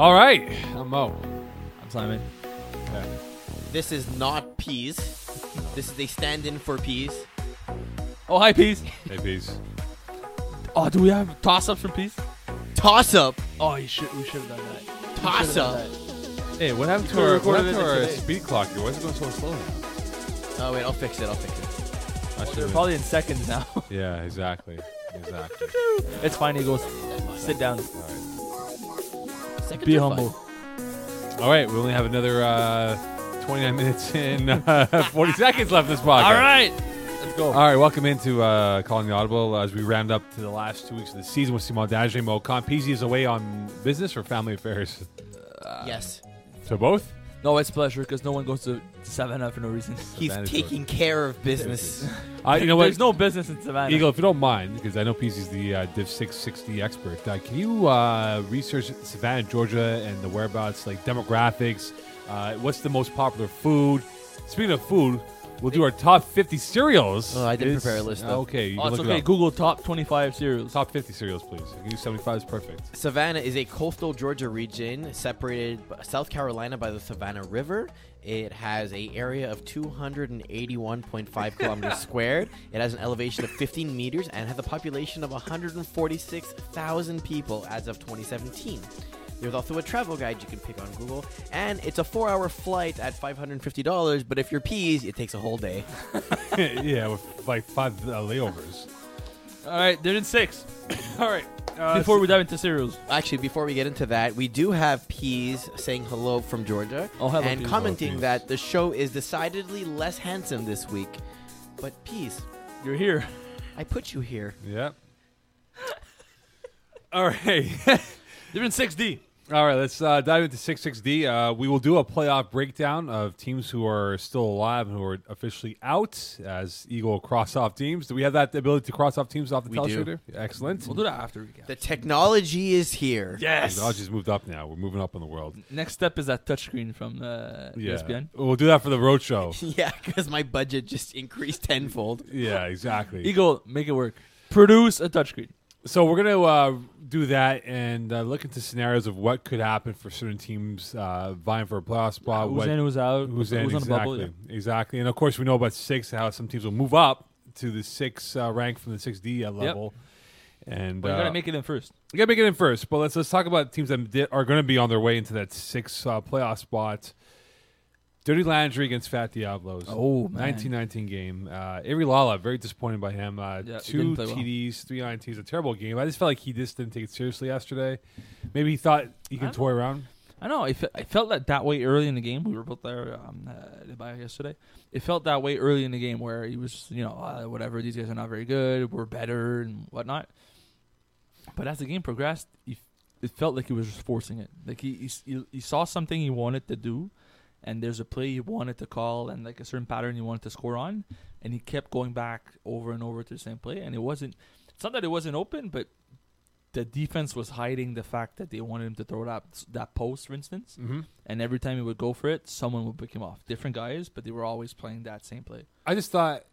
All right, I'm Mo. I'm Simon. Yeah. This is not peas. This is a stand-in for peas. Oh, hi, Peas. Hey, peace. Oh, do we have toss ups from Peas? Toss up. Oh, you should. We should have done that. toss up. Hey, what happened to could've our, what recorded happened to it our today. speed clock here? Why is it going so slow now? Oh wait, I'll fix it. I'll fix it. I They're should've- probably in seconds now. yeah, exactly. Exactly. it's fine. He goes. Sit down. All Seconds Be humble. right. All right, we only have another uh, 29 minutes and uh, 40 seconds left in this podcast. All right. Let's go. All right, welcome into uh, Calling the Audible as we round up to the last two weeks of the season with Simon Dage. Mo Khan. Peasy is away on business or family affairs? fine. Yes, To both? No, it's pleasure because no one goes to Savannah for no reason. he's Advantage taking care of business. Uh, you know what? There's no business in Savannah. Eagle, if you don't mind, because I know Peasy's the uh, Div 660 expert, uh, can you uh, research Savannah, Georgia, and the whereabouts, like demographics? Uh, what's the most popular food? Speaking of food, we'll do our top 50 cereals. Oh, I didn't It's- prepare a list, though. Okay, you Oh, it's look okay. it up. Google top 25 cereals. Top 50 cereals, please. I can use 75 is perfect. Savannah is a coastal Georgia region separated by South Carolina by the Savannah River. It has a area of 281.5 kilometers squared. It has an elevation of 15 meters and has a population of 146,000 people as of 2017. There's also a travel guide you can pick on Google, and it's a four-hour flight at $550. But if you're peas, it takes a whole day. yeah, with like five uh, layovers. All right, they're in six. All right. Uh, Before we dive into cereals, Actually, before we get into that, we do have peas saying hello from Georgia. Oh, hello, and Peas. commenting Hello, Peas. that the show is decidedly less handsome this week. But Peas, you're here. I put you here. Yep. All right. They're in 6D. All right, let's uh, dive into 66D. Uh, we will do a playoff breakdown of teams who are still alive and who are officially out as Eagle cross off teams. Do we have that ability to cross off teams off the We do. Excellent. We'll do that after recap. The technology is here. Yes. Technology's moved up now. We're moving up in the world. Next step is that touchscreen from the Yeah. ESPN. We'll do that for the road show. Yeah, because my budget just increased tenfold. yeah, exactly. Eagle, make it work. Produce a touchscreen. So we're gonna uh, do that and uh, look into scenarios of what could happen for certain teams uh, vying for a playoff spot. who's what, in, who's out, who's in on exactly, bubble. yeah. exactly. And of course, we know about six how some teams will move up to the six uh, rank from the six D uh, level. And But you uh, gotta make it in first. you gotta make it in first. But let's let's talk about teams that are going to be on their way into that six uh, playoff spot. Dirty Laundry against Fat Diablos. Oh, man. 1919 game. Uh, Avery Lala, very disappointed by him. Uh, Yeah, two didn't well. TDs, three INTs, a terrible game. I just felt like he just didn't take it seriously yesterday. Maybe he thought he can toy around. I know. I, fe- I felt that that way early in the game. We were both there um, uh, yesterday. It felt that way early in the game where he was, you know, uh, whatever. These guys are not very good. We're better and whatnot. But as the game progressed, he, f- it felt like he was just forcing it. Like he, he he he saw something he wanted to do, and there's a play he wanted to call, and like a certain pattern he wanted to score on, and he kept going back over and over to the same play, and it wasn't. It's not that it wasn't open, but the defense was hiding the fact that they wanted him to throw that that post, for instance. Mm-hmm. And every time he would go for it, someone would pick him off. Different guys, but they were always playing that same play. I just thought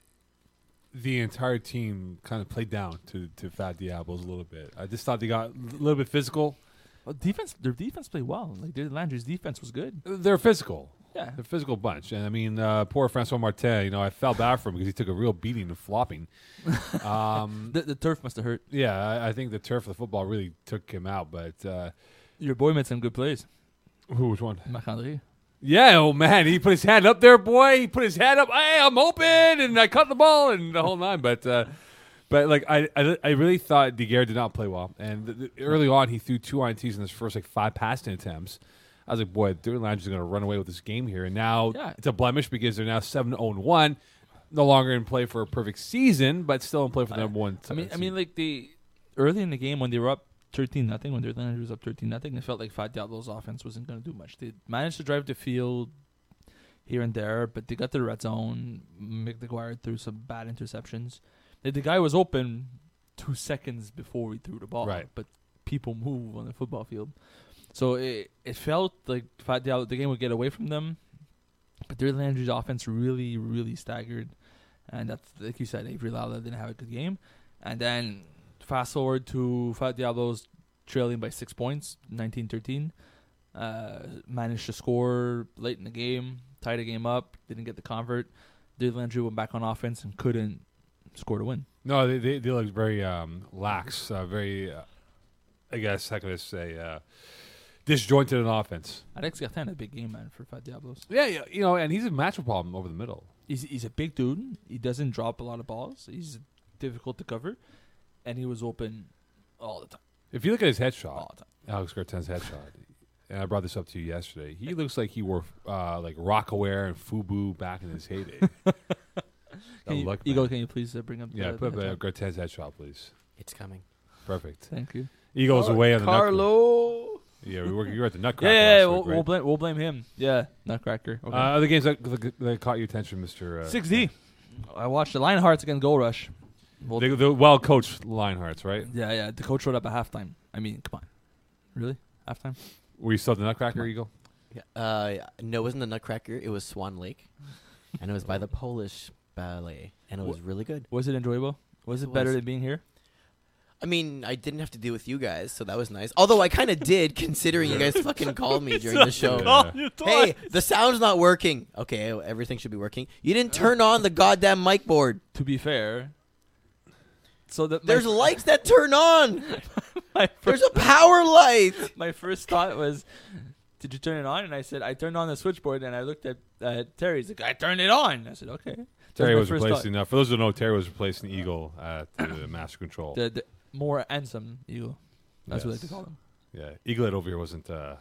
the entire team kind of played down to, to Fat Diablos a little bit. I just thought they got a little bit physical. Well, defense, their defense played well. Like their Landry's defense was good. They're physical. Yeah, They're physical bunch. And I mean, uh, poor Francois Martin, you know, I felt bad for him because he took a real beating and flopping. Um, the, the turf must have hurt. yeah, I, I think the turf of the football really took him out. But uh, Your boy made some good plays, who, which one? Marc-André. Yeah, oh man, he put his hand up there, boy. He put his hand up. Hey, I'm open, and I cut the ball and the whole nine. But, uh, but like I, I, I really thought DeGuerre did not play well. And th- th- early on, he threw two INTs in his first like five passing attempts. I was like, boy, Dirty Laundry's going to run away with this game here. And now Yeah. it's a blemish because they're now seven oh and one, no longer in play for a perfect season, but still in play for the number one. I mean, I mean, like the early in the game when they were up thirteen nothing, when their Landry was up thirteen nothing, it felt like Fat Diablo's offense wasn't going to do much. They managed to drive the field here and there, but they got to the red zone. McNaguire threw some bad interceptions. The, the guy was open two seconds before he threw the ball, Right. But people move on the football field, so it it felt like Diablo the game would get away from them. But their Landry's offense really, really staggered, and that's like you said, Avery Lala didn't have a good game. And then fast forward to Fat Diablos trailing by six points, 19-13. Uh, managed to score late in the game, tied the game up, didn't get the convert. Did Landry went back on offense and couldn't score to win. No, they they, they look very um, lax, uh, very. Uh, I guess how can I say uh, disjointed in offense. Alex Gartin had a big game, man, for Fat Diablos. Yeah, yeah, you know, and he's a matchup problem over the middle. He's he's a big dude. He doesn't drop a lot of balls. He's difficult to cover, and he was open all the time. If you look at his All headshot, the time. Alex Garten's headshot, and I brought this up to you yesterday. He looks like he wore uh, like Rocawear and Fubu back in his heyday. Can you, look, Eagle, man. can you please uh, bring up? Yeah, the, put the up uh, headshot? Headshot, please. It's coming. Perfect. Thank you. Eagles away on the nut- Carlo. Yeah, we were, you were at the Nutcracker. yeah, last yeah, week, we'll, right? we'll blame we'll blame him. Yeah, Nutcracker. Uh, other games that, that caught your attention, Mister. Uh, Six D. I watched the Lionhearts against Gold Rush. Well, The, the well coached Lionhearts, right? yeah, yeah. The coach showed up at halftime. I mean, come on, really? Halftime? Were you still at the Nutcracker Come on. Eagle? Yeah. Uh, no, it wasn't the Nutcracker. It was Swan Lake, and it was by the Polish ballet, and it was really good. Was it enjoyable? Was it It better was. than being here? I mean, I didn't have to deal with you guys, so that was nice. Although I kind of did, considering you guys fucking called me during the show. Yeah. Hey, the sound's not working. Okay, everything should be working. You didn't turn on the goddamn mic board. To be fair, so that There's my, lights that turn on. my There's first, a power light. my first thought was, did you turn it on? And I said, I turned on the switchboard, and I looked at uh, Terry. He's like, I turned it on. I said, okay. Terry my was first replacing. Now, for those who don't know, Terry was replacing Eagle at the Master Control. The, the more handsome eagle. That's what I like to call them. yeah, Eaglet over here wasn't. Uh,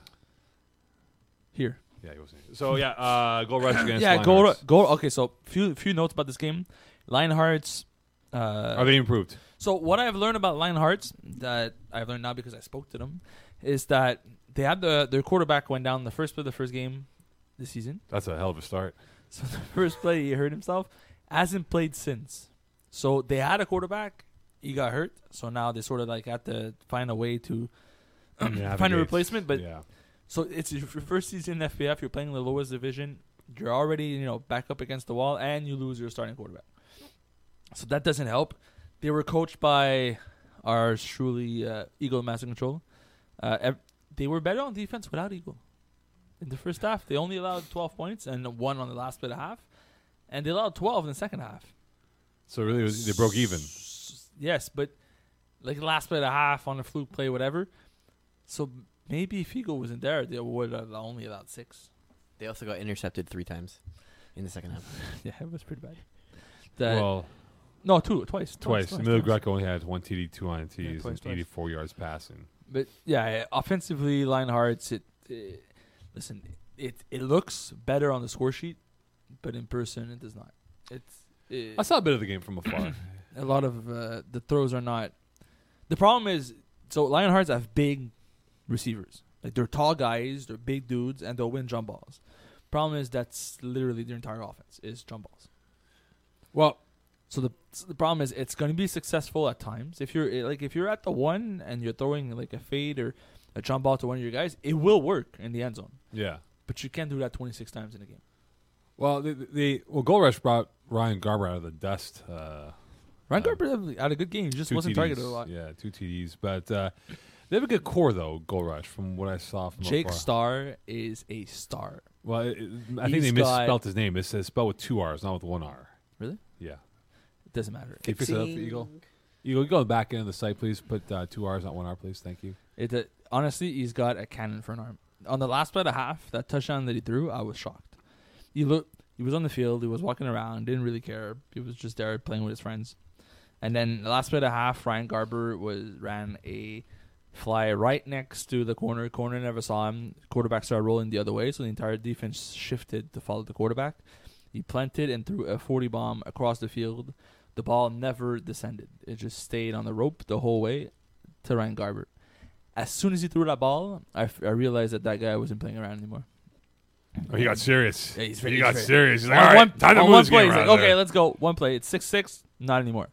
Here. yeah, he wasn't. So yeah, uh, Gold Rush against. yeah, go Lionhearts. go. Okay, so few few notes about this game. Lionhearts. Uh, Are they improved? So what I've learned about Lionhearts that I've learned now because I spoke to them is that they had the their quarterback went down the first play of the first game this season. That's a hell of a start. So the first play he hurt himself, hasn't played since. So they had a quarterback, he got hurt. So now they sort of like had to find a way to find a replacement. But yeah, so it's your first season in FBF. You're playing the lowest division. You're already you know back up against the wall, and you lose your starting quarterback. So that doesn't help. They were coached by our truly uh, Eagle Master Control. Uh, ev- they were better on defense without Eagle. In the first half, they only allowed 12 points and one on the last bit of half, and they allowed 12 in the second half. so really, it was, they broke even. S- Yes, but like the last play of the half on a fluke play, whatever. So maybe if Eagle wasn't there, they would have only allowed six. They also got intercepted three times in the second half. Yeah, it was pretty bad. The, well, no, two, twice, twice. twice, Emilio twice. Greco only had one TD, two INTs, Yeah, twice, and twice. 84 yards passing. But yeah, yeah, offensively, Lionhearts. It, it listen, it it looks better on the score sheet, but in person, it does not. It's it, I saw a bit of the game from afar. a lot of uh, the throws are not. The problem is, so Lionhearts have big receivers. Like they're tall guys, they're big dudes, and they'll win jump balls. Problem is that's literally their entire offense is jump balls. well, So the so the problem is it's going to be successful at times. If you're like if you're at the one and you're throwing like a fade or a jump ball to one of your guys, it will work in the end zone. yeah. But you can't do that 26 times in a game. Well, the, the well, Gold Rush brought Ryan Garber out of the dust. Uh, Ryan Uh, Garber had a good game. He just wasn't TDs. targeted a lot. Yeah, two TDs, but uh, they have a good core though. Gold Rush, from what I saw from Jake afar. Starr is a star. Well, it, it- I think they misspelled his name. It says spelled with two R's, not with one R. Really? Yeah. It doesn't matter. Can you fix it up Eagle? Eagle, you go to back end of the site, please. Put uh, two R's, not one R, please. Thank you. It uh, honestly, he's got a cannon for an arm. On the last play of half, that touchdown that he threw, I was shocked. He looked, he was on the field, he was walking around, didn't really care. He was just there playing with his friends. And then the last play of half, Ryan Garber was ran a fly right next to the corner. Corner never saw him. Quarterback started rolling the other way, so the entire defense shifted to follow the quarterback. He planted and threw a 40 bomb across the field. The ball never descended. It just stayed on the rope the whole way to Ryan Garber. As soon as he threw that ball, I, f- I realized that that guy wasn't playing around anymore. Oh, he got serious. Yeah, he's he got very- serious. He's like, on all right, one, time to move one play, he's like, okay, there." let's go. One play. It's six six. Not anymore.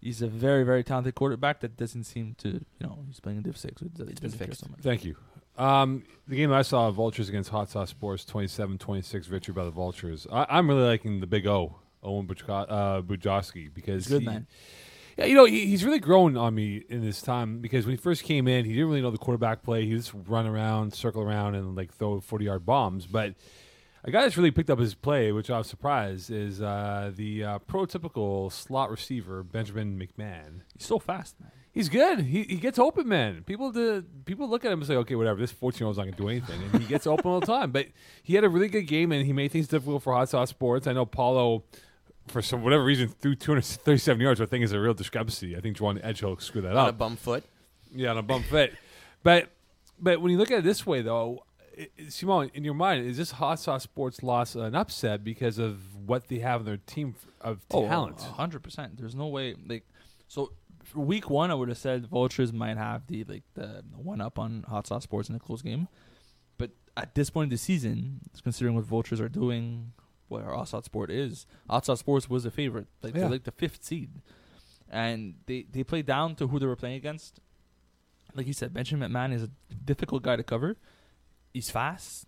He's a very very talented quarterback that doesn't seem to you know he's playing in Div six. It it's been fixed. so much. Thank you. Um, the game I saw, Vultures against Hot Sauce Sports, 27-26 victory by the Vultures. I, I'm really liking the big O, Owen Buchko- uh, Bujoski, because He's good, he, man. Yeah, you know, he, he's really grown on me in this time because when he first came in, he didn't really know the quarterback play. He just run around, circle around, and like throw forty yard bombs. But a guy that's really picked up his play, which I was surprised, is uh, the uh, prototypical slot receiver Benjamin McMahon. He's so fast, man. He's good. He, he gets open, man. People do, people look at him and say, okay, whatever. This fourteen year old's not gonna do anything, and he gets open all the time. But he had a really good game, and he made things difficult for Hot Sauce Sports. I know Paulo, for some whatever reason, threw two hundred thirty seven yards. Which I think is a real discrepancy. I think Juwan Edgehill screwed that up. On a bum foot. Yeah, on a bum foot. But but when you look at it this way, though, i i- Simone, in your mind, is this Hot Sauce Sports loss an upset because of what they have in their team of oh, talent? Oh, hundred percent. There's no way. Like, so for week one, I would have said Vultures might have the like the one up on Hot Sauce Sports in a close game, but at this point in the season, considering what Vultures are doing, what our Hot Sauce Sport is, Hot Sauce Sports was a favorite, like Yeah. they're like the fifth seed, and they they play down to who they were playing against. Like you said, Benjamin McMahon is a difficult guy to cover. He's fast.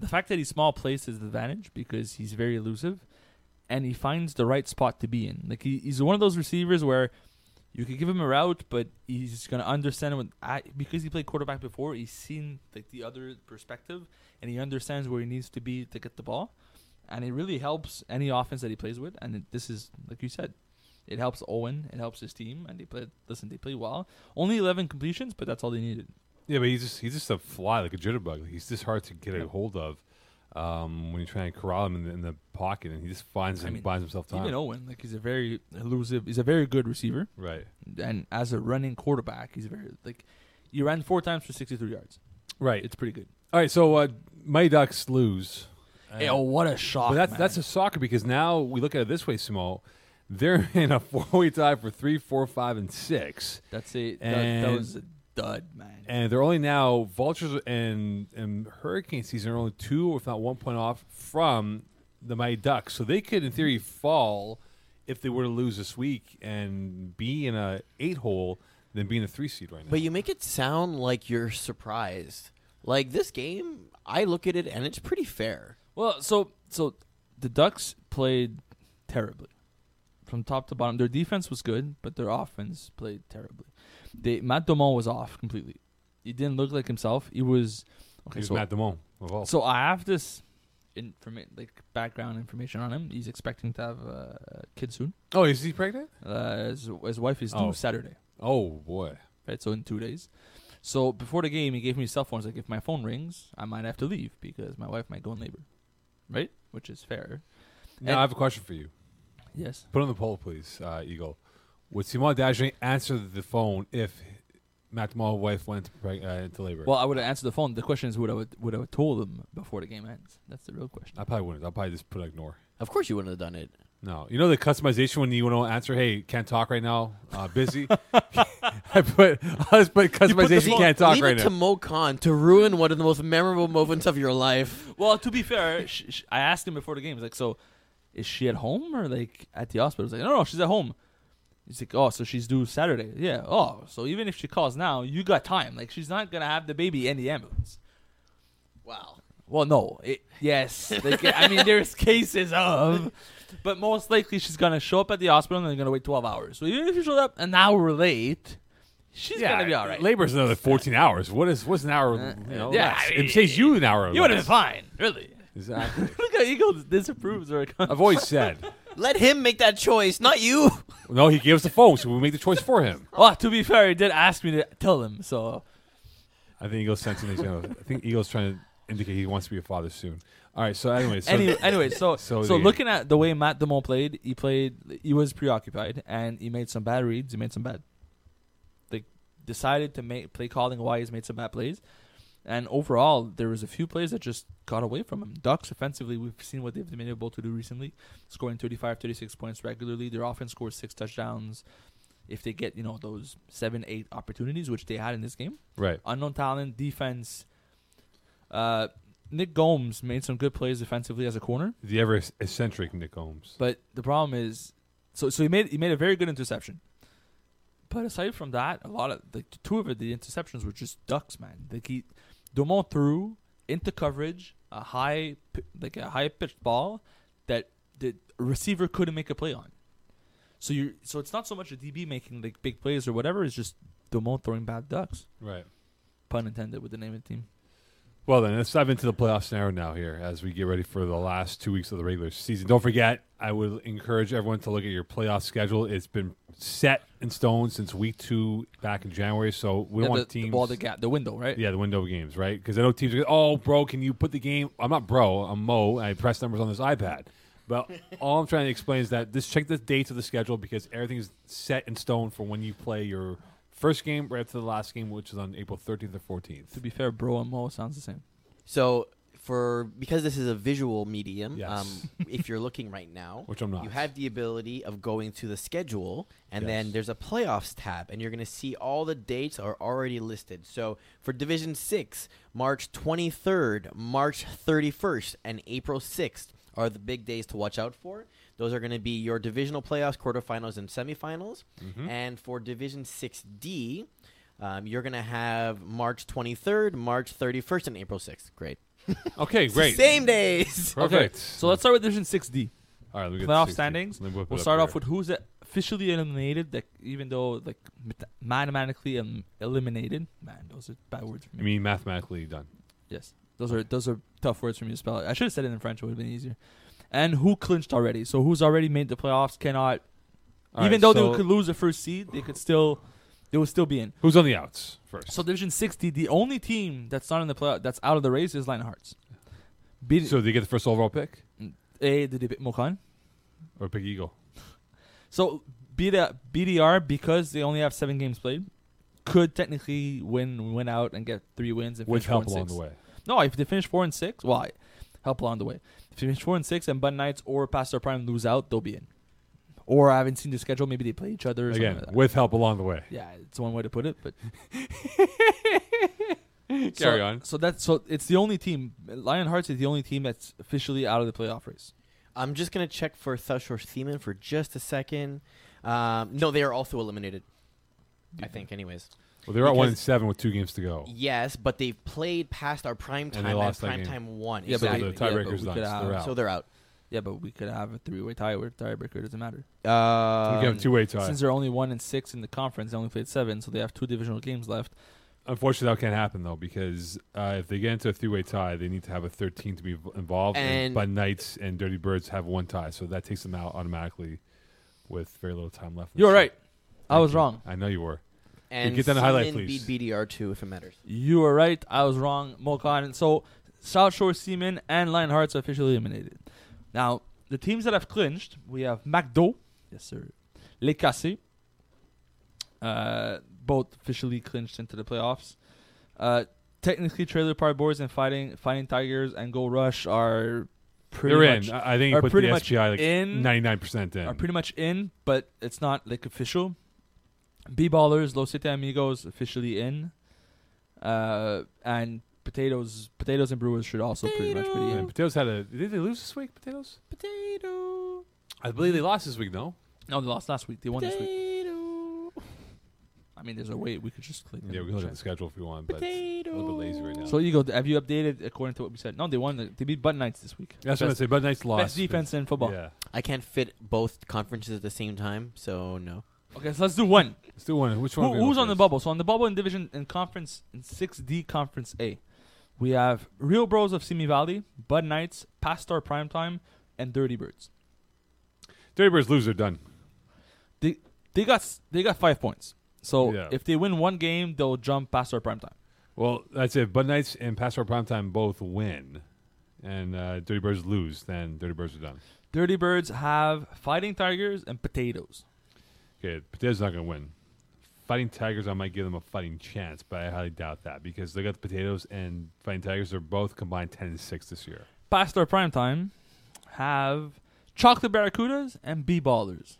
The fact that he's small plays his advantage because he's very elusive and he finds the right spot to be in. Like he, he's one of those receivers where you could give him a route, but he's gonna understand when I, because he played quarterback before. He's seen like the other perspective, and he understands where he needs to be to get the ball, and it really helps any offense that he plays with. And it, this is like you said, it helps Owen, it helps his team, and they play. Listen, they play well. Only eleven completions, but that's all they needed. Yeah, but he's just he's just a fly, like a jitterbug. He's just hard to get a hold of um, when you try and corral him in the, in the pocket, and he just finds I and mean, buys himself time. Even Owen, like he's a very elusive. He's a very good receiver. right, and as a running quarterback, he's very like he ran four times for 63 yards. right. It's pretty good. All right, so uh, Mighty Ducks lose. Uh, oh, what a shock! but that's man. that's a soccer because now we look at it this way, Smo. They're in a four-way tie for three, four, five, and six, that's it. that, that was a dud, man. and they're only now Vultures and and Hurricane season are only two, if not one point off from the Mighty Ducks. So they could, in theory, fall if they were to lose this week and be in a eight hole than being a three seed right now. But you make it sound like you're surprised. Like this game, I look at it and it's pretty fair. well, so so the Ducks played terribly from top to bottom. Their defense was good, but their offense played terribly. They Matt Domont was off completely. He didn't look like himself. He was okay. Here's so Matt all. So I have this informa- like background information on him. He's expecting to have a kid soon. oh, is he pregnant? Uh, his, his wife is due Oh. Saturday, Oh boy. right? So in two days. So before the game, he gave me his cell phone. He's like, if my phone rings, I might have to leave because my wife might go in labor, right? Which is fair. Now And- I have a question for you. Yes. Put on the poll, please, uh, Eagle. Would Simon Dagenet answer the phone if Matt Damone's wife went into, preg- uh, into labor? Well, I would have answered the phone. The question is, would I would, would I have told them before the game ends? That's the real question. I probably wouldn't. I'll probably just put ignore. Of course, you wouldn't have done it. No, you know the customization when you want to answer, "Hey, can't talk right now, uh, busy." I put I just put customization, See, can't talk leave right it now. to Mo Khan to ruin one of the most memorable moments of your life. Well, to be fair, sh- sh- I asked him before the game. He's like, "So, is she at home or like at the hospital?" He's like, "No, no, she's at home." He's like, "Oh, so she's due Saturday." Yeah. Oh, so even if she calls now, you got time. Like, she's not gonna have the baby in the ambulance. Wow. Well, no. It, yes. Like, I mean, there's cases of, but most likely she's gonna show up at the hospital and they're gonna wait 12 hours. So even if she showed up an hour late, she's gonna be all right. Labor's another fourteen hours. What is what's an hour? Uh, you know, yeah, less? I mean, it saves you an hour. You would have less. been fine, really. Exactly. Look how Eagle disapproves or I've always said. Let him make that choice, not you. No, he gave us the phone, so we make the choice for him. Well, to be fair, he did ask me to tell him. So I think Eagle's sensing his. You know, I think Eagle's trying to indicate he wants to be a father soon. All right. So anyway, so anyway, anyway, so so so, the- looking at the way Matt Damone played, he played. He was preoccupied, and he made some bad reads. He made some bad, like, decided to make play calling wise. Made some bad plays, and overall, there was a few plays that just got away from him. Ducks offensively, we've seen what they've been able to do recently, scoring 35, 36 points regularly. Their offense scores six touchdowns. If they get you know those seven, eight opportunities, which they had in this game, right. unknown talent, defense. Uh, Nick Gomes made some good plays defensively as a corner, The ever eccentric Nick Gomes. but the problem is, so so he made he made a very good interception. But aside from that, a lot of the two of it, the interceptions were just ducks, man. Like he, Dumont threw into coverage a high like a high pitched ball that the receiver couldn't make a play on. So you so it's not so much a DB making like big plays or whatever. It's just Domo throwing bad ducks. Right. Pun intended with the name of the team. Well, then let's dive into the playoff scenario now here as we get ready for the last two weeks of the regular season. Don't forget, I would encourage everyone to look at your playoff schedule. It's been set in stone since week two back in January, so we don't Yeah, want the, teams. the, well, the gap, the window, right? yeah, the window of games, right? Because I know teams are, oh, bro, can you put the game? I'm not bro, I'm Mo. I press numbers on this iPad. But all I'm trying to explain is that this check the dates of the schedule because everything is set in stone for when you play your first game right up to the last game, which is on April 13th or 14th. To be fair, bro and Mo sounds the same. So for because this is a visual medium, Yes. um, if you're looking right now, Which I'm not. you have the ability of going to the schedule, and then Yes. there's a playoffs tab, and you're going to see all the dates are already listed. So for Division Six, March 23rd, March 31st, and April 6th are the big days to watch out for. Those are going to be your divisional playoffs, quarterfinals, and semifinals. Mhm. And for Division 6D, um, you're going to have March 23rd, March 31st, and April 6th. Great. Okay, great. Same days. Perfect. So let's start with Division Six D. All right, let me get Playoff the 60. standings. Let me We'll up start off here. with who's officially eliminated. Like even though like mat- mathematically um, eliminated. Man, those are bad words for me. I mean, mathematically done. yes, those are those are tough words for me to spell. I should have said it in French. It would have been easier. And who clinched already? So who's already made the playoffs cannot. All even right, though so they could lose the first seed, they could still. They will still be in. who's on the outs first? So Division 60, the only team that's not in the playoff, that's out of the race is Lion Hearts. Beat So they get the first overall pick A did they beat Mo Khan? or pick Eagle? So BD, BDR because they only have seven games played, could technically win win out and get three wins and With finish four help and along six. the way. No, if they finish four and six, why? Help along the way. If you finish four and six and Bud Knights or past their prime lose out, they'll be in. Or I haven't seen the schedule. Maybe they play each other. Or Again, like that. with help along the way. yeah, it's one way to put it. But Carry so, on. So that's so it's the only team. Lion Hearts is the only team that's officially out of the playoff race. I'm just gonna check for South Shore Seamen for just a second. Um, no, they are also eliminated. I think, anyways. Well, they're at one and seven with two games to go. Yes, but they've played past our prime And they time, and, lost that prime game. time won. Yeah, So but the we- exactly. yeah, but tiebreaker's we done. could so they're out. so they're out. Yeah, but we could have a three-way tie where tiebreaker It doesn't matter. we can have a two-way tie. Since they're only one and six in the conference, they only played seven, so they have two divisional games left. Unfortunately, that can't happen though because uh, if they get into a three-way tie, they need to have a 13 to be v- involved. And, And- but Knights and Dirty Birds have one tie, so that takes them out automatically with very little time left. in the You're season. right. I Thank was you. wrong. I know you were. And get down the highlight, Seaman please. beat BDR too, if it matters. You were right. I was wrong. Mo Khan. So South Shore Seamen and Lion Hearts are officially eliminated. Now, the teams that have clinched, we have McDo. Yes, sir. Les Cassés. Uh, both officially clinched into the playoffs. Uh, technically, Trailer Park Boys and Fighting Fighting Tigers and Go Rush are pretty They're much in. I I think you are put pretty the much SGI like in- 99% in. are pretty much in, but it's not like official. B Ballers, Los Siete Amigos officially in, uh, and potatoes, potatoes and brewers should also pretty much be And in. potatoes had a. Did they lose this week? Potatoes. Potato. I believe they lost this week. though. No, they lost last week. They won this week. Potato. I mean, there's a way we could just click. Yeah, we and can look at check. the schedule if we want, but it's Potato. a little bit lazy right now. So Eagle, have you updated according to what we said? No, they won. The, they beat Bud Knights this week. That's what I best, say. Bud Knights lost. best defense in football. Yeah. I can't fit both conferences at the same time, so no. Okay, so let's do one. Let's do one. Which Who, one? we go who's on the first? bubble? So on the bubble in division in conference in 6D conference A, we have Real Bros of Simi Valley, Bud Knights, Pastor Primetime, and Dirty Birds. Dirty Birds lose. They're done. They got s- they got five points. So Yeah. if they win one game, they'll jump Pastor Primetime. Well, that's it. Bud Knights and Pastor Primetime both win, and uh, Dirty Birds lose. Then Dirty Birds are done. Dirty Birds have Fighting Tigers and Potatoes. Okay, Potatoes not going to win. Fighting Tigers, I might give them a fighting chance, but I highly doubt that because they got the Potatoes and Fighting Tigers are both combined ten and six this year. Past our prime time, have Chocolate Barracudas and B Ballers.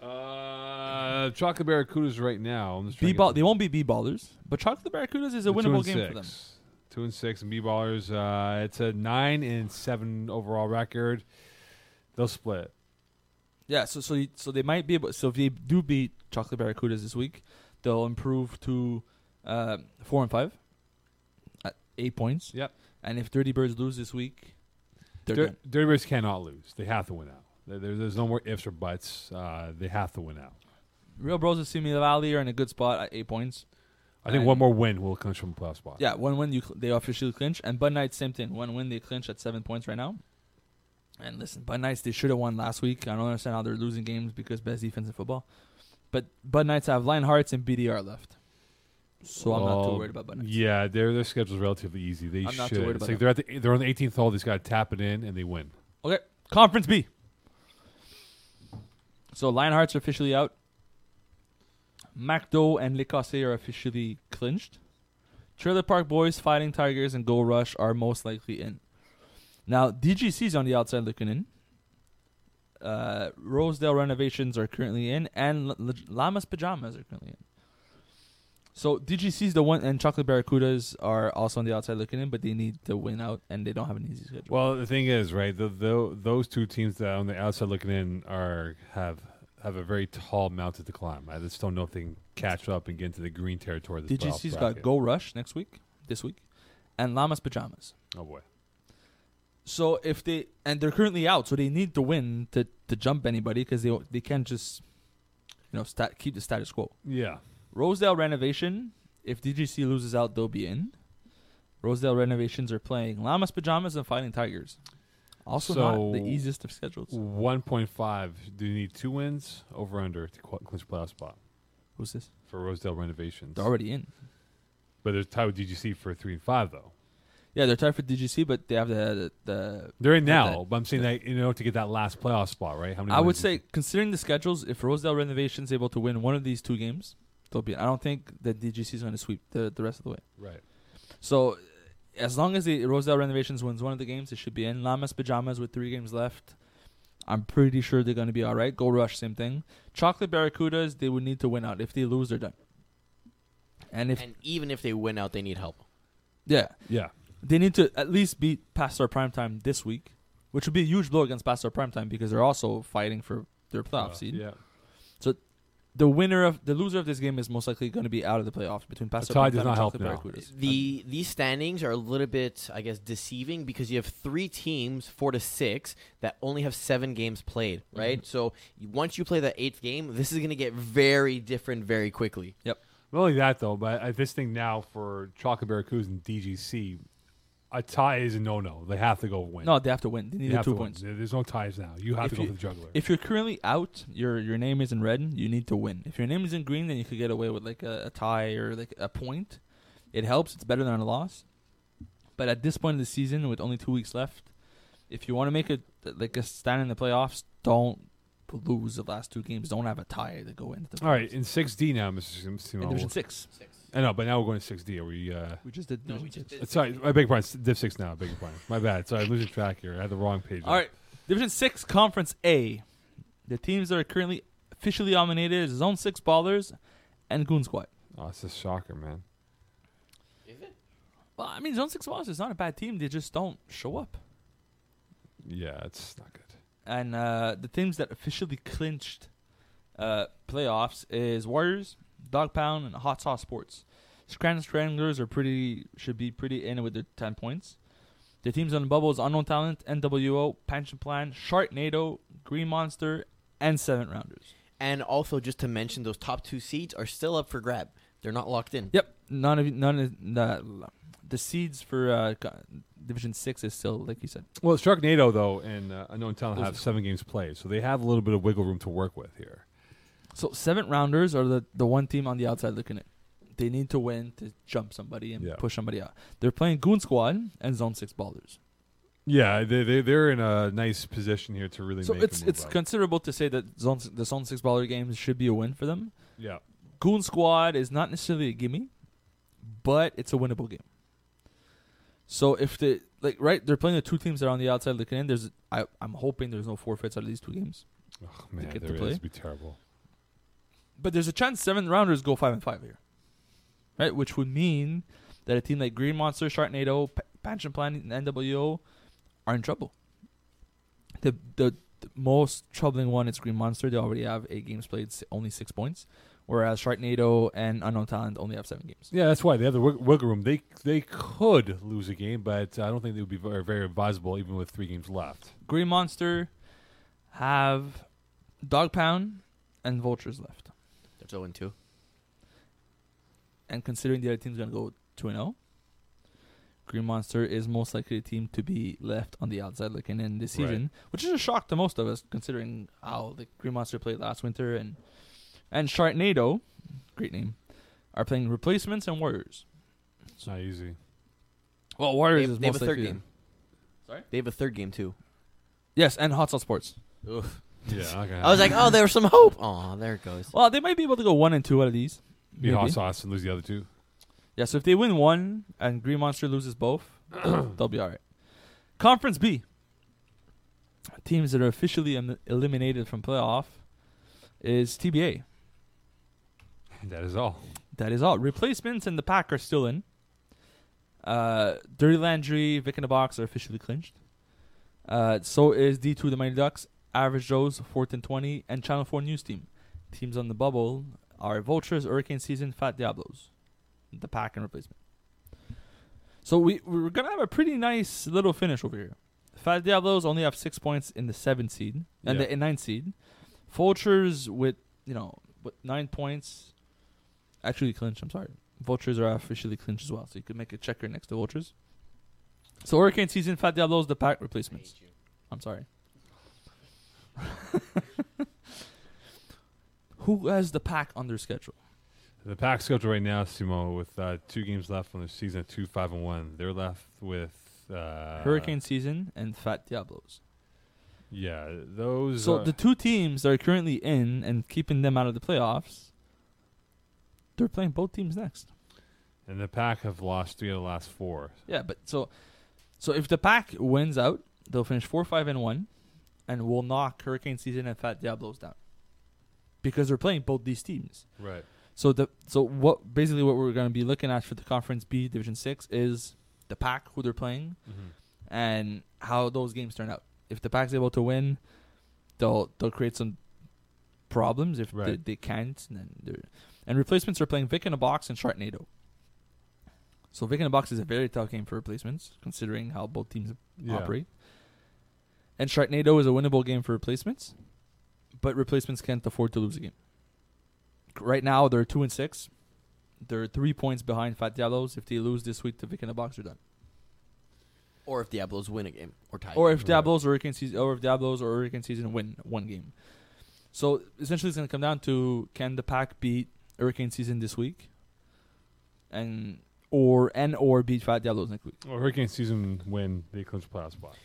Uh, Chocolate Barracudas right now. B ball. They won't be B Ballers, but Chocolate Barracudas is a winnable game for them. Two and six and B ballers. Uh, it's a nine and seven overall record. They'll split. Yeah, so so you- so they might be able. So if they do beat Chocolate Barracudas this week, they'll improve to uh, four and five at eight points. Yep. And if Dirty Birds lose this week, Dir-. Dirty Birds cannot lose. They have to win out. There, there- there's no more ifs or buts. Uh, they have to win out. Real Bros of Simi Valley are in a good spot at eight points. I think And- one more win will clinch from playoff spot. Yeah, one win you cl- they officially clinch, and Bud Knights same thing. One win they clinch at seven points right now. And listen, Bud Knights they should have won last week. I don't understand how they're losing games because best defense in football. But Bud Knights have Lionhearts and BDR left, so I'm not too worried about Bud Knights. Yeah, their their schedule's relatively easy. They I'm not too should. worried It's about like they're at the they're on the 18th hole. They just got to tap it in and they win. Okay, Conference B. So Lionhearts are officially out. MacDo and L'Écossais are officially clinched. Trailer Park Boys, Fighting Tigers, and Gold Rush are most likely in. Now, DGC's on the outside looking in. Uh, Rosedale renovations are currently in, and L- L- Llamas Pajamas are currently in. So DGC's the one, and Chocolate Barracudas are also on the outside looking in, but they need to win out, and they don't have an easy schedule. Well, the thing is, right? The, the, those two teams that are on the outside looking in are have have a very tall mountain to climb. I just don't know if they can catch up and get into the green territory. This DGC's got. Go Rush next week, this week, and Llamas Pajamas. Oh boy. So if they and they're currently out, so they need to win to, to jump anybody because they they can't just you know stat, keep the status quo. Yeah. Rosedale renovation. If DGC loses out, they'll be in. Rosedale renovations are playing Llamas Pajamas and Fighting Tigers. Also not the easiest of schedules. One point five. Do you need two wins over under to qu- clinch playoff spot Who's this? for Rosedale renovations? They're already in. But there's tied with DGC for three and five though. Yeah, they're tied for DGC, but they have the the. the They're in now, that- but I'm saying that you know to get that last playoff spot, right? How many? I would wins- say, considering the schedules, if Rosedale renovations able to win one of these two games, they'll be. I don't think that DGC is going to sweep the the rest of the way. right. So, as long as the Rosedale Renovations wins one of the games, it should be in. Llamas Pajamas with three games left. I'm pretty sure they're going to be all right. Gold Rush, same thing. Chocolate Barracudas, they would need to win out. If they lose, they're done. And if and even if they win out, they need help. yeah, Yeah. They need to at least beat Pastor Primetime this week, which would be a huge blow against Pastor Primetime because they're also fighting for their playoff Uh, seed. Yeah. So the winner of the loser of this game is most likely going to be out of the playoffs between Pastor Primetime does and not help Chocolate now. Barracudas. The these standings are a little bit, I guess, deceiving because you have three teams, four to six, that only have seven games played. Right. So once you play the eighth game, this is going to get very different very quickly. Yep. Not only that though, but I, this thing now for Chocolate Barracudas and DGC, a tie is a no-no. They have to go win. No, they have to win. They They need have two to win. points. There- There's no ties now. You have If to go you- for the juggler. If you're currently out, your your name is in red. You need to win. If your name is in green, then you could get away with like a, a tie or like a point. It helps. It's better than a loss. But at this point in the season, with only two weeks left, if you want to make a like a stand in the playoffs, don't lose the last two games. Don't have a tie to go into the. All right, playoffs. in 6D now, Mr. Sim- In Simon. Division six, I know, but now we're going to 6D. Are we? Uh, we just did. No, we just did. sorry, I beg your pardon. Div 6 now. I beg your pardon. My bad. Sorry, I'm losing track here. I had the wrong page. All right, Division Six, Conference A. The teams that are currently officially nominated is Zone Six Ballers and Goon Squad. Oh, it's a shocker, man. Is it? Well, I mean, Zone Six Ballers is not a bad team. They just don't show up. Yeah, it's not good. And uh, the teams that officially clinched uh, playoffs is Warriors, Dog Pound, and Hot Sauce Sports. Scranton Stranglers are pretty should be pretty in with their ten points. The teams on the bubble is Unknown Talent, NWO, Pension Plan, Sharknado, Green Monster, and Seven Rounders. And also, just to mention, those top two seeds are still up for grab. They're not locked in. Yep, none of none of the the seeds for uh, Division Six is still like you said. Well, Sharknado though and uh, Unknown Talent Those have seven games played, so they have a little bit of wiggle room to work with here. So seventh rounders are the the one team on the outside looking at. They need to win to jump somebody and Yeah. push somebody out. They're playing Goon Squad and Zone Six Ballers. Yeah, they they they're in a nice position here to really So make it's it's up. considerable to say that Zone the Zone Six Baller games should be a win for them. yeah. Goon Squad is not necessarily a gimme, but it's a winnable game. So if they like right, they're playing the two teams that are on the outside looking in. There's I I'm hoping there's no forfeits out of these two games. Oh, man, there is. It'd be terrible. But there's a chance seven rounders go five and five here, right? Which would mean that a team like Green Monster, Sharknado, P- Pension Plan, and NWO are in trouble. The, the the most troubling one is Green Monster. They already have eight games played, only six points, whereas Sharknado and Unknown Talent only have seven games. Yeah, that's why they have the wig- wiggle room. They they could lose a game, but I don't think they would be very, very advisable even with three games left. Green Monster have Dog Pound and Vultures left. They're 0 2. And considering the other team's going to go 2 0, Green Monster is most likely a team to be left on the outside looking in this Right. season, which is a shock to most of us considering how the Green Monster played last winter and and Sharknado, great name, are playing replacements and Warriors. It's not easy. Well, Warriors have, is they have a third likely- game. Sorry? They have a third game, too. Yes, and Hot Sauce Sports. Oof. Yeah, okay. I was like, oh, there was some hope. Oh, there it goes. Well, they might be able to go one and two out of these. be hot Maybe. sauce and lose the other two. Yeah, so if they win one and Green Monster loses both, they'll be all right. Conference B. Teams that are officially em- eliminated from playoff is TBA. That is all. That is all. Replacements and the pack are still in. Uh, Dirty Laundry, Vic in the Box are officially clinched. Uh, so is D2 the Mighty Ducks, Average Joe's, 4th and 20, and Channel 4 News Team. Teams on the bubble are Vultures, Hurricane Season, Fat Diablos. The pack and replacement. So we, we're going to have a pretty nice little finish over here. Fat Diablos only have six points in the seventh seed and Yeah. the ninth seed. Vultures with, you know, with nine points actually clinched. I'm sorry. Vultures are officially clinched as well, so you could make a checker next to Vultures. So Hurricane season, Fat Diablos, the pack replacements. I'm sorry. Who has the pack on their schedule? The pack schedule right now, Simo, with uh, two games left on the season, two five and one. They're left with uh, Hurricane season and Fat Diablos. Yeah, those. So the two teams that are currently in and keeping them out of the playoffs, they're playing both teams next. and the pack have lost three of the last four. Yeah, but so so if the pack wins out, they'll finish four, five, and one, and will knock Hurricane Season and Fat Diablos down because they're playing both these teams. Right. So the so what basically what we're going to be looking at for the Conference B Division Six is the pack who they're playing Mm-hmm. and how those games turn out. If the pack's able to win, they'll they'll create some problems. If they, they can't, then they're and replacements are playing Vic in a box and Sharknado. So Vic in a box is a very tough game for replacements, considering how both teams Yeah. operate. And Sharknado is a winnable game for replacements, but replacements can't afford to lose a game. Right now, they're two and six. They're three points behind Fat Diablos. If they lose this week to Vic in a box, they're done. Or if Diablos win a game or tie. Or if Diablos or Hurricane season, or if Diablos or Hurricane season win one game. So essentially, it's going to come down to can the pack beat Hurricane season this week, and or and or beat Fat Diablos next week. Well, Hurricane season win, they clinch playoff spot.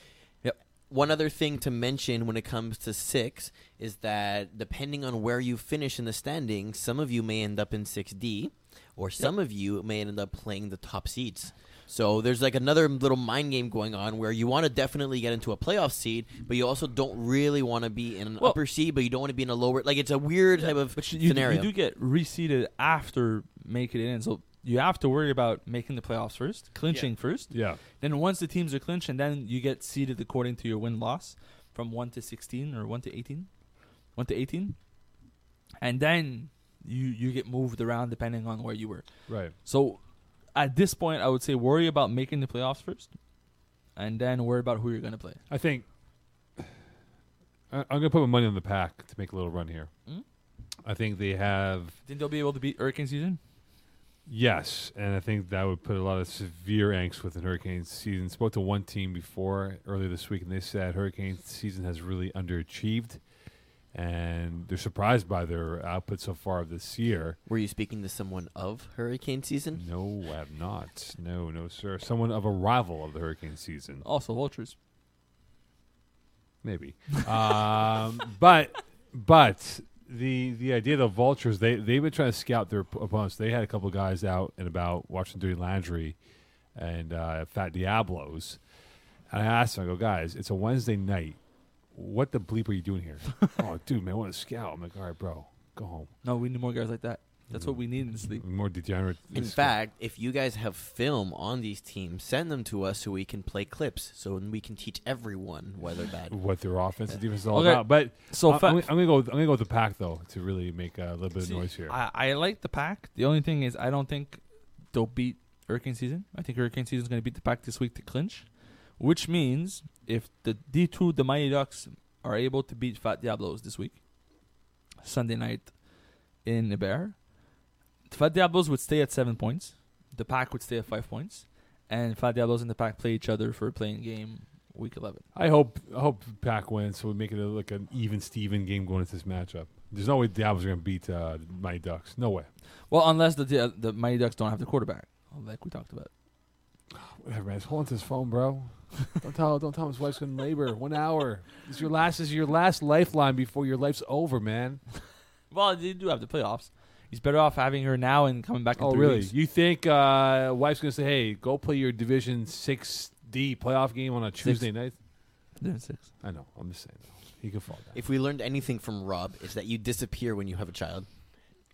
One other thing to mention when it comes to six is that depending on where you finish in the standings, some of you may end up in 6D, or some of you may end up playing the top seeds. So there's like another little mind game going on where you want to definitely get into a playoff seed, but you also don't really want to be in an Well- upper seed, but you don't want to be in a lower. Like it's a weird type of But you, you, scenario. you do get reseeded after making it in, so you have to worry about making the playoffs first, clinching first. Yeah. Then once the teams are clinched, and then you get seeded according to your win loss from one to sixteen or one to eighteen, one to eighteen, and then you you get moved around depending on where you were. Right. So at this point, I would say worry about making the playoffs first, and then worry about who you're going to play. I think I, I'm gonna put my money on the pack to make a little run here. Mm. I think they have Think they'll be able to beat Hurricane season? Yes, and I think that would put a lot of severe angst within Hurricane season. Spoke to one team before earlier this week, and they said Hurricane season has really underachieved, and they're surprised by their output so far this year. Were you speaking to someone of hurricane season? No, I have not. No, no, sir. Someone of a rival of the Hurricane season. Also, Vultures. maybe. um, but but the the idea of the vultures they they've been trying to scout their op- opponents. They had a couple guys out and about watching Dirty Laundry and uh, Fat Diablos. And I asked them, I go, guys, it's a Wednesday night. What the bleep are you doing here? oh, dude, man, I want to scout. I'm like, all right, bro, go home. No, we need more guys like that. That's what we need in this league. More degenerate. In fact, if you guys have film on these teams, send them to us so we can play clips, so we can teach everyone whether bad. what their offensive defense is all Okay. about. But So I'm, fa- I'm, gonna- I'm gonna go. I'm gonna go with the pack though to really make a little bit of noise here. I, I like the pack. The only thing is, I don't think they'll beat Hurricane Season. I think Hurricane Season is going to beat the pack this week to clinch, which means if the D2, the Mighty Ducks, are able to beat Fat Diablos this week, Sunday night in Iber, Fat Diablos would stay at seven points. The pack would stay at five points, and Fat Diablos and the pack play each other for a playing game week eleven. I hope I hope Pack wins, so we make it a, like an even Steven game going into this matchup. There's no way Diablos are going to beat uh, Mighty Ducks. No way. Well, unless the the, the Mighty Ducks don't have the quarterback, like we talked about. Whatever, man. Just hold on to his phone, bro. don't tell don't tell him his wife's going to labor. One hour. This is your last this is your last lifeline before your life's over, man. Well, they do have the playoffs. He's better off having her now and coming back. In Oh, three really? weeks. You think uh, wife's going to say, "Hey, go play your Division Six D playoff game on a Tuesday night"? They're in six. I know. I'm just saying. He could fall down. If we learned anything from Rob, it's that you disappear when you have a child.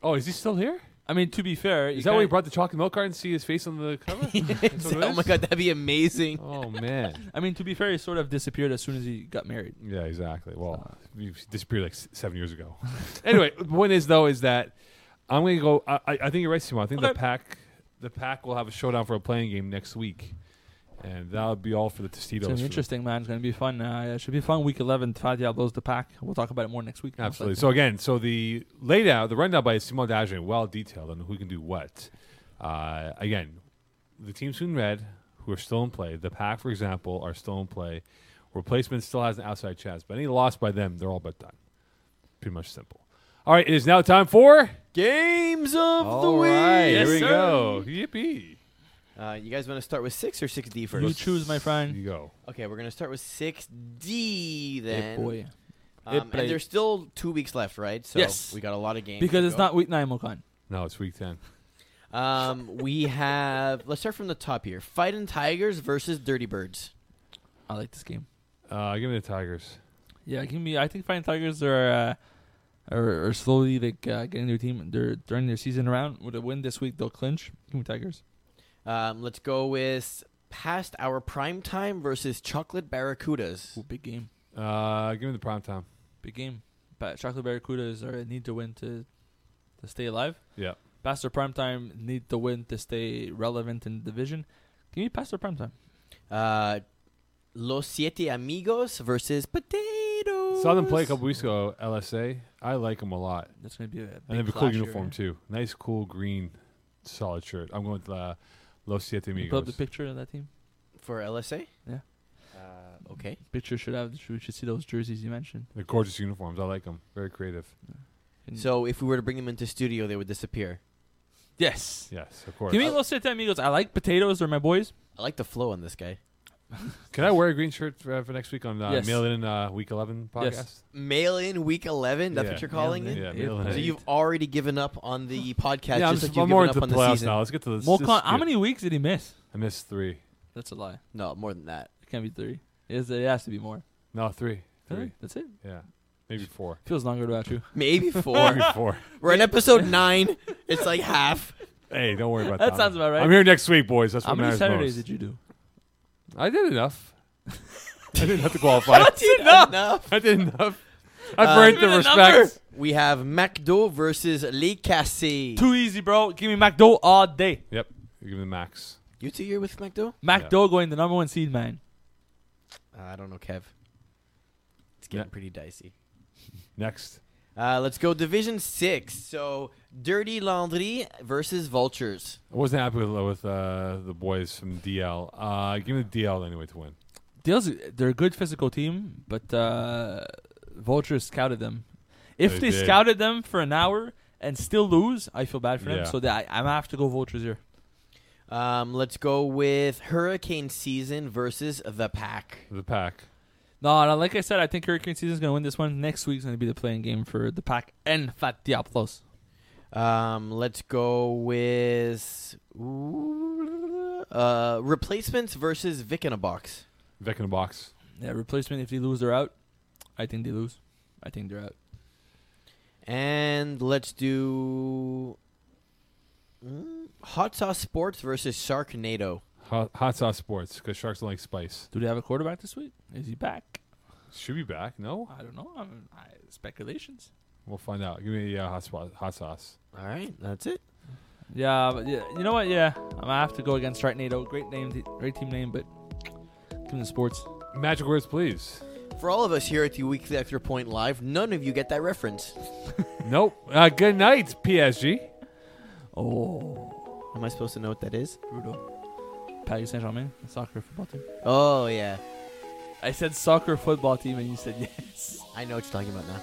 oh, is he still here? I mean, to be fair, Is that why he brought the chocolate milk card and see his face on the cover? That's oh my god, that'd be amazing. Oh man. I mean, to be fair, he sort of disappeared as soon as he got married. Yeah, exactly. Well, you disappeared like s- seven years ago. anyway, the point is though is that I'm going to go. I, I think you're right, Simon. I think the pack, the pack will have a showdown for a playing game next week, and that'll be all for the It's Tostitos. gonna for the- interesting, man. It's gonna be fun. Uh, it should be fun. Week eleven, Fat Diablos the pack. We'll talk about it more next week. most Absolutely. likely. So again, so the layout, the rundown by Simon Dagen, well detailed on who can do what. Uh, again, the teams who in red, who are still in play, the pack, for example, are still in play. Replacement still has an outside chance, but any loss by them, they're all but done. Pretty much simple. All right, it is now time for Games of the All week. right, Yes, here we sir. go. Yippee! Uh, you guys want to start with six or six D first? you choose, my Here friend. you go. Okay, we're gonna start with six D Hey, then. boy. Um, and play. there's still two weeks left, right? So Yes. we got a lot of games. Because to it's go. not week nine, Mo Khan. No, it's week ten. Um, we have. Let's start from the top here. Fighting Tigers versus Dirty Birds. I like this game. Uh, give me the Tigers. Yeah, give me. I think Fighting Tigers are uh, are, are slowly like uh, getting their team. They're during their season around. With a win this week, they'll clinch. Give me Tigers. Um, let's go with past our prime time versus Chocolate Barracudas. Ooh, big game. Uh, give me the prime time. Big game. But Chocolate Barracudas are need to win to to stay alive. Yeah. Past their prime time need to win to stay relevant in the division. Give me Pastor Primetime. Uh, Los Siete Amigos versus Potatoes. Saw them play a couple weeks ago. LSA. I like them a lot. That's gonna be a big And they have a cool clash here. uniform too. Nice, cool green, solid shirt. I'm going with uh, Los Siete Can you Amigos. Put up the picture of that team. for LSA. Yeah. Uh, okay. Picture should have. We should see those jerseys you mentioned. They're gorgeous uniforms. I like them. Very creative. Can- So if we were to bring them into studio, they would disappear. yes. Yes, of course. Give me Los Siete Amigos. I like potatoes. They're my boys. I like the flow on this guy. Can I wear a green shirt for, for next week on uh, Yes. Mail In uh, Week 11 podcast? Yes. Mail in week 11. That's Yeah. what you're calling Mail it. in. Yeah, Yeah, mail in. So you've already given up on the podcast, yeah, I'm, just just, you've I'm more given into up the on the playoffs season. now. Let's get to this. Mo Khan, this- how many weeks did he miss? I missed three. That's a lie. No, more than that. It can't be three. It, is, it has to be more. No, three. Three. That's it. Yeah. Maybe four. Feels longer about you. Maybe four. Maybe four. We're in episode nine. It's like half. Hey, don't worry about That that. sounds about right. I'm here next week, boys. That's what How what many matters Saturdays most. did you do? I did enough. I didn't have to qualify. Enough. I did enough. I've Uh, earned the Give me the respect. We have McDo versus Les Cassés. Too easy, bro. Give me McDo all day. Yep. You give me the max. You two here with McDo? McDo going the number one seed, man. Uh, I don't know, Kev. It's getting Yeah. pretty dicey. Next. Uh, let's go Division Six. So Dirty Laundry versus Vultures. I wasn't happy with, with uh, the boys from DL. Uh, give me the DL anyway to win. DL's they're a good physical team, but uh, Vultures scouted them. If They they, scouted them for an hour and still lose, I feel bad for Yeah. them. So that I, I'm gonna have to go Vultures here. Um, let's go with Hurricane Season versus the Pack. The pack. No, no, like I said, I think Hurricane Season is gonna win this one. Next week's gonna be the playing game for the pack and Fat Diablos. Um, let's go with uh, Replacements versus Vic in a Box. Vic in a box. Yeah, replacement. If they lose, they're out. I think they lose. I think they're out. And let's do mm, Hot Sauce Sports versus Sharknado. Hot, hot sauce sports because sharks don't like spice. Do they have a quarterback this week? Is he back? Should be back. No, I don't know. I mean, I, speculations. we'll find out. Give me uh, hot, spot, hot sauce. All right, that's it. Yeah, but yeah, you know what? Yeah, I'm gonna have to go against Sharknado. Great name, great team name, but give me the sports. Magic words, please. For all of us here at the Weekly Extra Point Live, none of you get that reference. Nope. Uh, good night, PSG. Oh, Am I supposed to know what that is? brutal. Paris Saint Germain, soccer football team. Oh yeah, I said soccer football team, and you said yes. I know what you're talking about now.